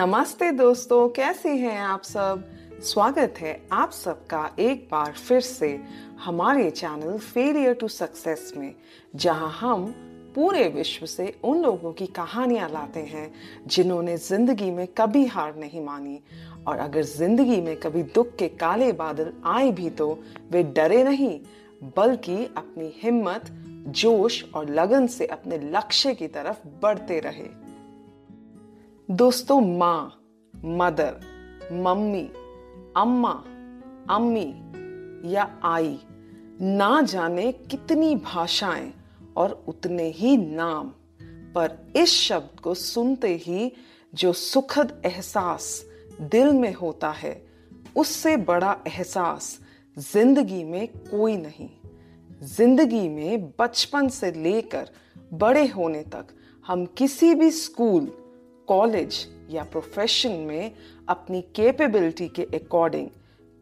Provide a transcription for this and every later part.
नमस्ते दोस्तों, कैसे हैं आप सब? स्वागत है आप सबका एक बार फिर से हमारे चैनल फेलियर टू सक्सेस में, जहाँ हम पूरे विश्व से उन लोगों की कहानियाँ लाते हैं जिन्होंने ज़िंदगी में कभी हार नहीं मानी। और अगर ज़िंदगी में कभी दुख के काले बादल आए भी तो वे डरे नहीं, बल्कि अपनी हिम्मत, जोश और लगन से अपने लक्ष्य की तरफ़ बढ़ते रहे। दोस्तों, माँ, मदर, मम्मी, अम्मा, अम्मी या आई, ना जाने कितनी भाषाएँ और उतने ही नाम, पर इस शब्द को सुनते ही जो सुखद एहसास दिल में होता है, उससे बड़ा एहसास ज़िंदगी में कोई नहीं। ज़िंदगी में बचपन से लेकर बड़े होने तक हम किसी भी स्कूल कॉलेज या प्रोफेशन में अपनी कैपेबिलिटी के अकॉर्डिंग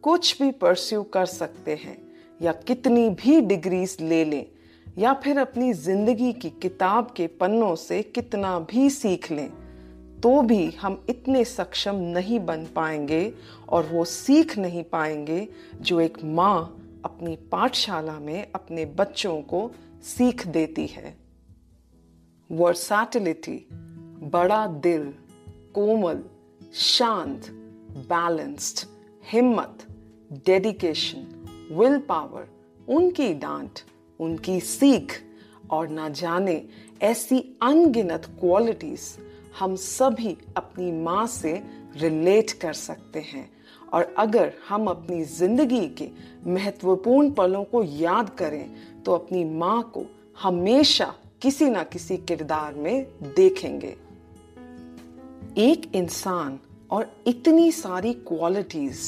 कुछ भी परस्यू कर सकते हैं, या कितनी भी डिग्रीज ले लें, या फिर अपनी ज़िंदगी की किताब के पन्नों से कितना भी सीख लें तो भी हम इतने सक्षम नहीं बन पाएँगे और वो सीख नहीं पाएँगे जो एक माँ अपनी पाठशाला में अपने बच्चों को सीख देती है। वर्साटिलिटी बड़ा दिल, कोमल, शांत बैलेंस्ड हिम्मत डेडिकेशन विल पावर उनकी डांट, उनकी सीख, और ना जाने ऐसी अनगिनत क्वालिटीज हम सभी अपनी माँ से रिलेट कर सकते हैं। और अगर हम अपनी ज़िंदगी के महत्वपूर्ण पलों को याद करें तो अपनी माँ को हमेशा किसी ना किसी किरदार में देखेंगे। एक इंसान और इतनी सारी क्वालिटीज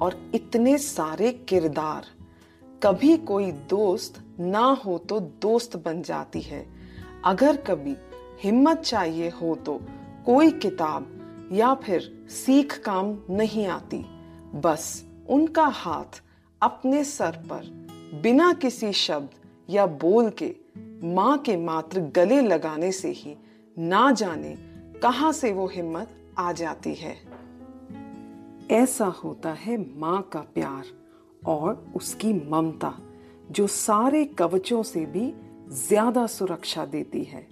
और इतने सारे किरदार। कभी कोई दोस्त ना हो तो दोस्त बन जाती है। अगर कभी हिम्मत चाहिए हो तो कोई किताब या फिर सीख काम नहीं आती। बस उनका हाथ अपने सर पर, बिना किसी शब्द या बोल के, माँ के मात्र गले लगाने से ही ना जाने कहाँ से वो हिम्मत आ जाती है? ऐसा होता है माँ का प्यार और उसकी ममता, जो सारे कवचों से भी ज़्यादा सुरक्षा देती है।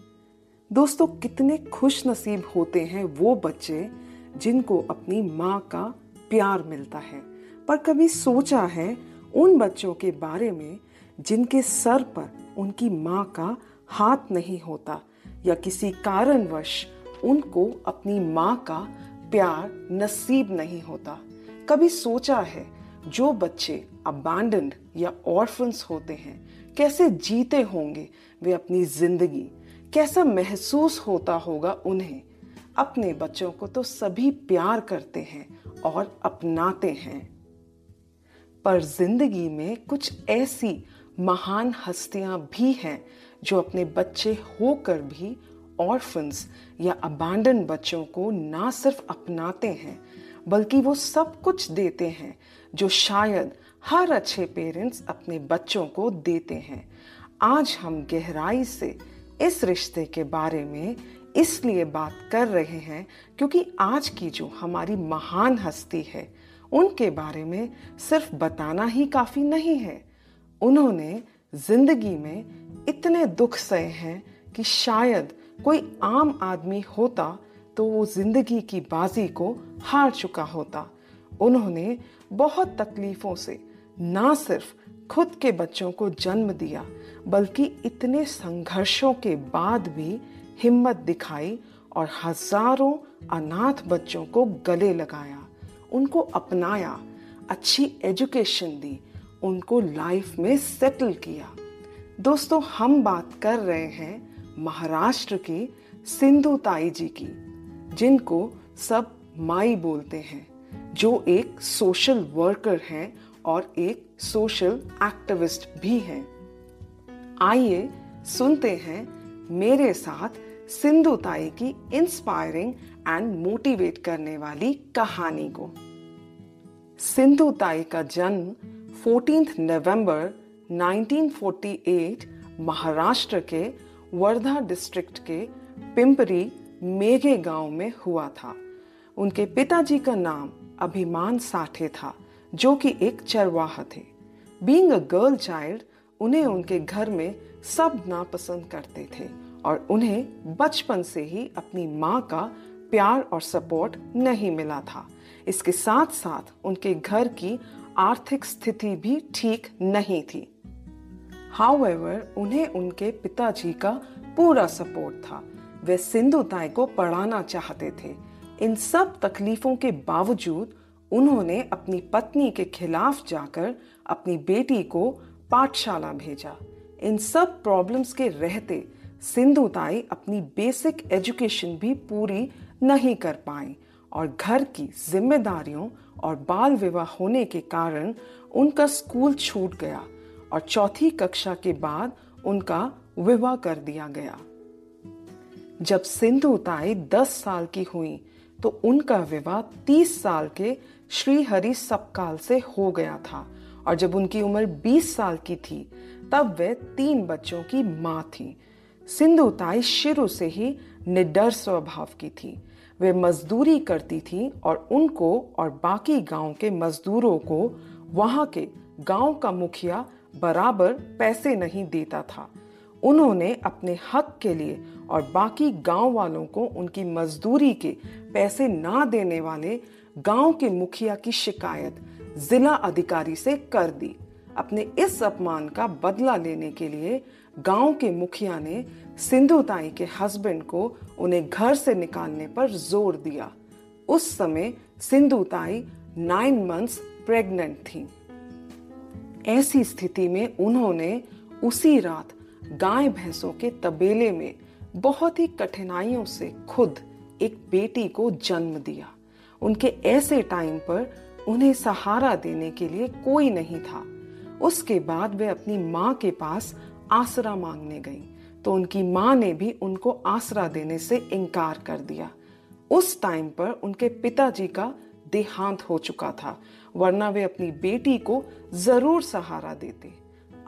दोस्तों, कितने खुश नसीब होते हैं वो बच्चे जिनको अपनी माँ का प्यार मिलता है। पर कभी सोचा है उन बच्चों के बारे में जिनके सर पर उनकी माँ का हाथ नहीं होता या किसी कारणवश उनको अपनी माँ का प्यार नसीब नहीं होता। कभी सोचा है, जो बच्चे अबांडन या ऑर्फन्स होते हैं, कैसे जीते होंगे वे अपनी ज़िंदगी? कैसा महसूस होता होगा उन्हें? अपने बच्चों को तो सभी प्यार करते हैं और अपनाते हैं। पर ज़िंदगी में कुछ ऐसी महान हस्तियाँ भी हैं, जो अपने बच्चे होकर भी ऑर्फन्स या अबांडन बच्चों को ना सिर्फ़ अपनाते हैं, बल्कि वो सब कुछ देते हैं, जो शायद हर अच्छे पेरेंट्स अपने बच्चों को देते हैं। आज हम गहराई से इस रिश्ते के बारे में इसलिए बात कर रहे हैं क्योंकि आज की जो हमारी महान हस्ती है, उनके बारे में सिर्फ़ बताना ही काफ़ी नहीं है। उन्होंने ज़िंदगी में इतने दुख सहे हैं कि शायद कोई आम आदमी होता तो वो ज़िंदगी की बाजी को हार चुका होता। उन्होंने बहुत तकलीफों से ना सिर्फ़ खुद के बच्चों को जन्म दिया, बल्कि इतने संघर्षों के बाद भी हिम्मत दिखाई और हज़ारों अनाथ बच्चों को गले लगाया। उनको अपनाया, अच्छी एजुकेशन दी, उनको लाइफ में सेटल किया। दोस्तों, हम बात कर रहे हैं महाराष्ट्र की सिंधु ताई जी की, जिनको सब माई बोलते हैं, जो एक सोशल वर्कर हैं और एक सोशल एक्टिविस्ट भी हैं। आइए सुनते हैं मेरे साथ सिंधु ताई की इंस्पायरिंग एंड मोटिवेट करने वाली कहानी को। सिंधु ताई का जन्म 14 नवंबर 1948 महाराष्ट्र के वर्धा डिस्ट्रिक्ट के पिंपरी मेघे गाँव में हुआ था। उनके पिताजी का नाम अभिमान साठे था, जो कि एक चरवाहा थे। बींग अ गर्ल चाइल्ड उन्हें उनके घर में सब नापसंद करते थे और उन्हें बचपन से ही अपनी माँ का प्यार और सपोर्ट नहीं मिला था। इसके साथ साथ उनके घर की आर्थिक स्थिति भी ठीक नहीं थी। हाउएवर उन्हें उनके पिताजी का पूरा सपोर्ट था। वे सिंधु ताई को पढ़ाना चाहते थे। इन सब तकलीफों के बावजूद उन्होंने अपनी पत्नी के खिलाफ जाकर अपनी बेटी को पाठशाला भेजा। इन सब प्रॉब्लम्स के रहते सिंधु ताई अपनी बेसिक एजुकेशन भी पूरी नहीं कर पाई और घर की जिम्मेदारियों और बाल विवाह होने के कारण उनका स्कूल छूट गया। और चौथी कक्षा के बाद उनका विवाह कर दिया गया। जब सिंधु ताई दस साल की हुई तो उनका विवाह तीस साल के श्री हरि सपकाल से हो गया था और जब उनकी उम्र बीस साल की थी, तब वे तीन बच्चों की माँ थी। सिंधु ताई शुरू से ही निडर स्वभाव की थी। वे मजदूरी करती थी और उनको और बाकी गाँव के मजदूरों को वहाँ के गाँव का मुखिया बराबर पैसे नहीं देता था। उन्होंने अपने हक के लिए और बाकी गाँव वालों को उनकी मजदूरी के पैसे ना देने वाले गाँव के मुखिया की शिकायत जिला अधिकारी से कर दी। अपने इस अपमान का बदला लेने के लिए गाँव के मुखिया ने सिंधुताई के हस्बैंड को उन्हें घर से निकालने पर ज़ोर दिया। उस समय सिंधुताई नाइन मंथ्स प्रेग्नेंट थी। ऐसी स्थिति में उन्होंने उसी रात गाय भैंसों के तबेले में बहुत ही कठिनाइयों से खुद एक बेटी को जन्म दिया। उनके ऐसे टाइम पर उन्हें सहारा देने के लिए कोई नहीं था। उसके बाद वे अपनी माँ के पास आसरा मांगने गई तो उनकी माँ ने भी उनको आसरा देने से इनकार कर दिया। उस टाइम पर उनके पिताजी का देहांत हो चुका था, वरना वे अपनी बेटी को ज़रूर सहारा देते।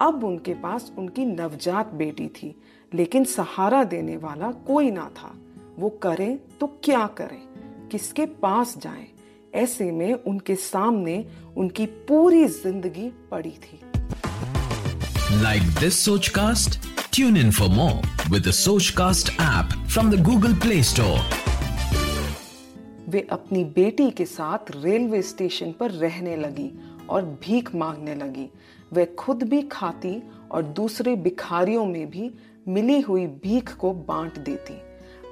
अब उनके पास उनकी नवजात बेटी थी, लेकिन सहारा देने वाला कोई ना था। वो करें तो क्या करें? किसके पास जाएँ? ऐसे में उनके सामने उनकी पूरी ज़िंदगी पड़ी थी। Like this Sochcast tune in for more with Sochcast app from the Google Play Store वे अपनी बेटी के साथ रेलवे स्टेशन पर रहने लगी और भीख मांगने लगी। वे खुद भी खाती और दूसरे भिखारियों में भी मिली हुई भीख को बांट देती।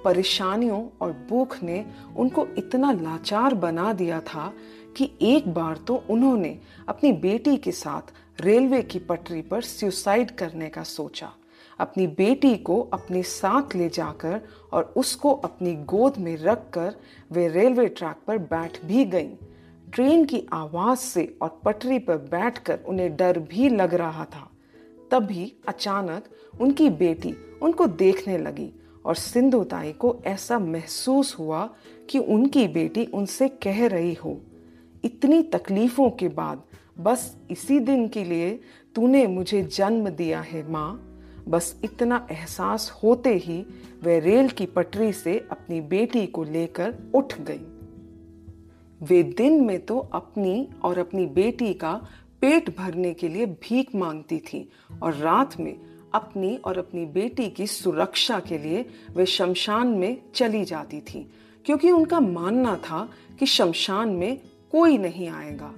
परेशानियों और भूख ने उनको इतना लाचार बना दिया था कि एक बार तो उन्होंने अपनी बेटी के साथ रेलवे की पटरी पर सुसाइड करने का सोचा। अपनी बेटी को अपने साथ ले जाकर और उसको अपनी गोद में रखकर वे रेलवे ट्रैक पर बैठ भी गईं। ट्रेन की आवाज़ से और पटरी पर बैठकर उन्हें डर भी लग रहा था तभी अचानक उनकी बेटी उनको देखने लगी और सिंधुताई को ऐसा महसूस हुआ कि उनकी बेटी उनसे कह रही हो, इतनी तकलीफों के बाद बस इसी दिन के लिए तूने मुझे जन्म दिया है, माँ बस इतना एहसास होते ही वह रेल की पटरी से अपनी बेटी को लेकर उठ गई। वे दिन में तो अपनी और अपनी बेटी का पेट भरने के लिए भीख मांगती थी और रात में अपनी और अपनी बेटी की सुरक्षा के लिए वे शमशान में चली जाती थी, क्योंकि उनका मानना था कि शमशान में कोई नहीं आएगा।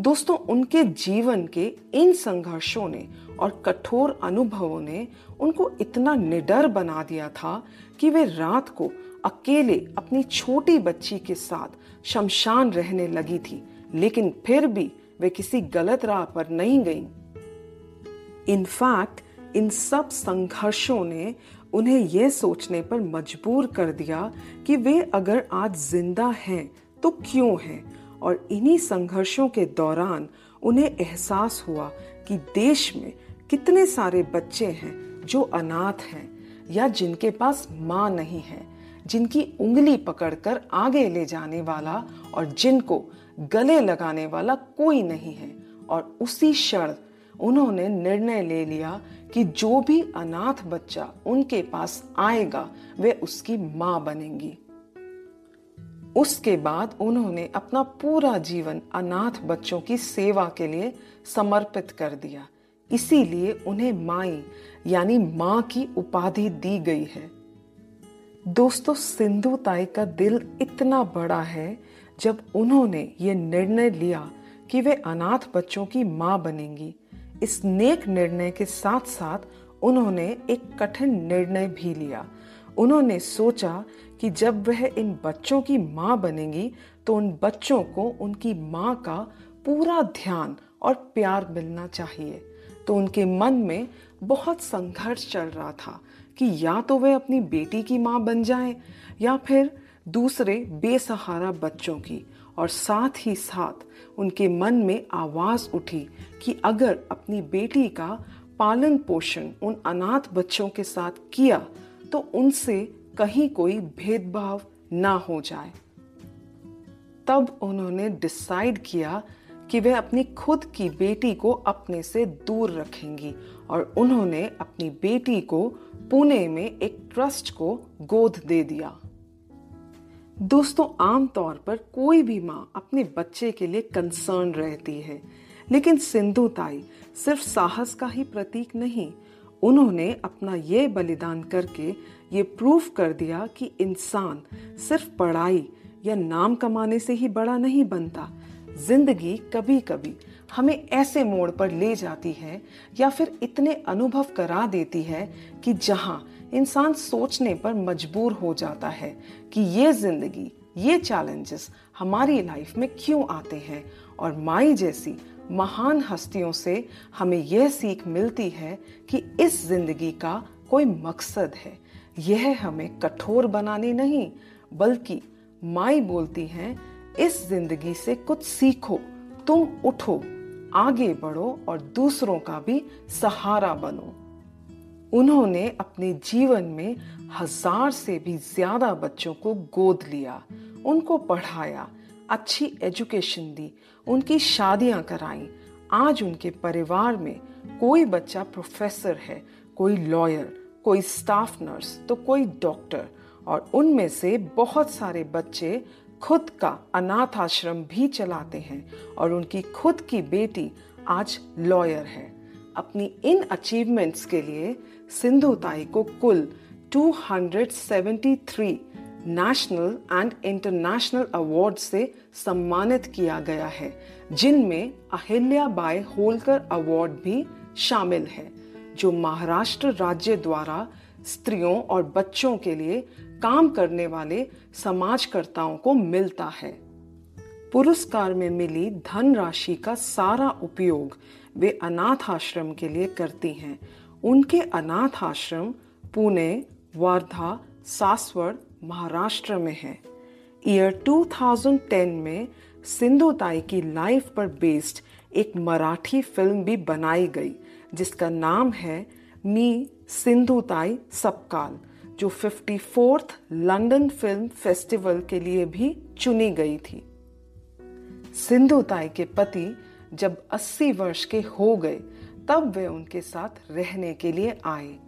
दोस्तों, उनके जीवन के इन संघर्षों ने और कठोर अनुभवों ने उनको इतना निडर बना दिया था कि वे रात को अकेले अपनी छोटी बच्ची के साथ शमशान रहने लगी थी, लेकिन फिर भी वे किसी गलत राह पर नहीं गईं। इनफैक्ट इन सब संघर्षों ने उन्हें यह सोचने पर मजबूर कर दिया कि वे अगर आज ज़िंदा हैं तो क्यों हैं और इन्हीं संघर्षों के दौरान उन्हें एहसास हुआ कि देश में कितने सारे बच्चे हैं जो अनाथ हैं या जिनके पास माँ नहीं है, जिनकी उंगली पकड़कर आगे ले जाने वाला और जिनको गले लगाने वाला कोई नहीं है। और उसी क्षण उन्होंने निर्णय ले लिया कि जो भी अनाथ बच्चा उनके पास आएगा, वे उसकी माँ बनेंगी। उसके बाद उन्होंने अपना पूरा जीवन अनाथ बच्चों की सेवा के लिए समर्पित कर दिया। इसीलिए उन्हें माई, यानी माँ की उपाधि दी गई है। दोस्तों, सिंधु ताई का दिल इतना बड़ा है, जब उन्होंने ये निर्णय लिया कि वे अनाथ बच्चों की माँ बनेंगी। इस नेक निर्णय के साथ साथ उन्होंने एक कठिन निर्णय भी लिया। उन्होंने सोचा कि जब वह इन बच्चों की माँ बनेंगी तो उन बच्चों को उनकी माँ का पूरा ध्यान और प्यार मिलना चाहिए। तो उनके मन में बहुत संघर्ष चल रहा था कि या तो वे अपनी बेटी की माँ बन जाएँ, या फिर दूसरे बेसहारा बच्चों की। और साथ ही साथ उनके मन में आवाज़ उठी कि अगर अपनी बेटी का पालन पोषण उन अनाथ बच्चों के साथ किया तो उनसे कहीं कोई भेदभाव ना हो जाए। तब उन्होंने डिसाइड किया कि वे अपनी खुद की बेटी को अपने से दूर रखेंगी और उन्होंने अपनी बेटी को पुणे में एक ट्रस्ट को गोद दे दिया। दोस्तों, आमतौर पर कोई भी माँ अपने बच्चे के लिए कंसर्न रहती है, लेकिन सिंधु ताई सिर्फ़ साहस का ही प्रतीक नहीं, उन्होंने अपना ये बलिदान करके ये प्रूफ कर दिया कि इंसान सिर्फ़ पढ़ाई या नाम कमाने से ही बड़ा नहीं बनता ज़िंदगी कभी कभी हमें ऐसे मोड़ पर ले जाती है या फिर इतने अनुभव करा देती है कि जहाँ इंसान सोचने पर मजबूर हो जाता है कि ये ज़िंदगी, ये चैलेंजेस हमारी लाइफ में क्यों आते हैं और माई जैसी महान हस्तियों से हमें यह सीख मिलती है कि इस ज़िंदगी का कोई मकसद है। यह हमें कठोर बनाने नहीं, बल्कि माई बोलती हैं इस ज़िंदगी से कुछ सीखो, तुम उठो, आगे बढ़ो और दूसरों का भी सहारा बनो। उन्होंने अपने जीवन में हज़ार से भी ज़्यादा बच्चों को गोद लिया, उनको पढ़ाया, अच्छी एजुकेशन दी, उनकी शादियाँ कराई। आज उनके परिवार में कोई बच्चा प्रोफेसर है, कोई लॉयर, कोई स्टाफ नर्स तो कोई डॉक्टर, और उनमें से बहुत सारे बच्चे खुद का अनाथ आश्रम भी चलाते हैं और उनकी खुद की बेटी आज लॉयर है। अपनी इन अचीवमेंट्स के लिए सिंधु ताई को कुल 273 नेशनल एंड इंटरनेशनल अवार्ड से सम्मानित किया गया है, जिनमें अहिल्या बाई होलकर अवार्ड भी शामिल है, जो महाराष्ट्र राज्य द्वारा स्त्रियों और बच्चों के लिए काम करने वाले समाजकर्ताओं को मिलता है। पुरस्कार में मिली धन राशि का सारा उपयोग वे अनाथ आश्रम के लिए करती हैं। उनके अनाथ आश्रम पुणे, वर्धा, सासवड़, महाराष्ट्र में है। ईयर 2010 में सिंधुताई की लाइफ पर बेस्ड एक मराठी फ़िल्म भी बनाई गई, जिसका नाम है मी सिंधु ताई सबकाल। जो fifty fourth London film festival के लिए भी चुनी गई थी। सिंधु ताई के पति जब 80 वर्ष के हो गए, तब वे उनके साथ रहने के लिए आए।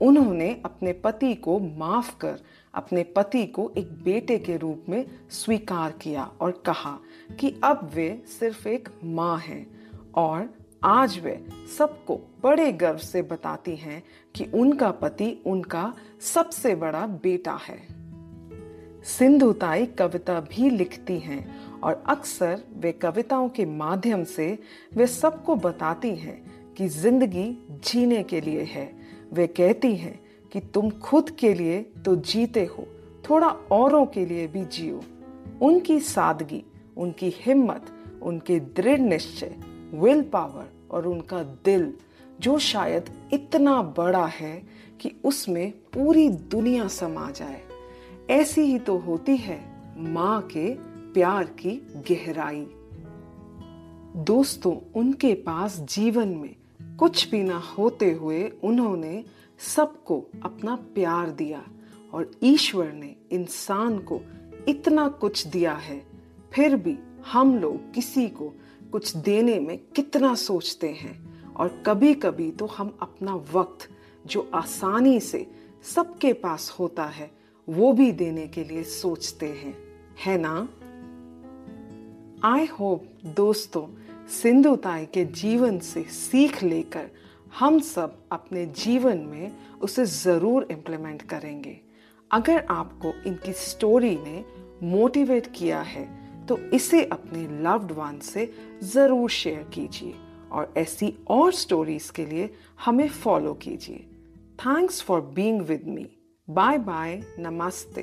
उन्होंने अपने पति को माफ़ कर अपने पति को एक बेटे के रूप में स्वीकार किया और कहा कि अब वे सिर्फ़ एक माँ हैं और आज वे सबको बड़े गर्व से बताती हैं कि उनका पति उनका सबसे बड़ा बेटा है। सिंधु ताई कविता भी लिखती हैं और अक्सर वे कविताओं के माध्यम से वे सबको बताती हैं कि ज़िंदगी जीने के लिए है। वे कहती हैं कि तुम खुद के लिए तो जीते हो, थोड़ा औरों के लिए भी जियो। उनकी सादगी, उनकी हिम्मत, उनके दृढ़ निश्चय विल पावर और उनका दिल, जो शायद इतना बड़ा है कि उसमें पूरी दुनिया समा जाए। ऐसी ही तो होती है माँ के प्यार की गहराई। दोस्तों, उनके पास जीवन में कुछ भी ना होते हुए उन्होंने सबको अपना प्यार दिया और ईश्वर ने इंसान को इतना कुछ दिया है, फिर भी हम लोग किसी को कुछ देने में कितना सोचते हैं और कभी कभी तो हम अपना वक्त जो आसानी से सबके पास होता है, वो भी देने के लिए सोचते हैं। है ना? आई होप दोस्तों, सिंधु ताई के जीवन से सीख लेकर हम सब अपने जीवन में उसे ज़रूर इम्प्लीमेंट करेंगे। अगर आपको इनकी स्टोरी ने मोटिवेट किया है तो इसे अपने लव्ड वन से ज़रूर शेयर कीजिए और ऐसी और स्टोरीज के लिए हमें फॉलो कीजिए। Thanks for being with me bye bye नमस्ते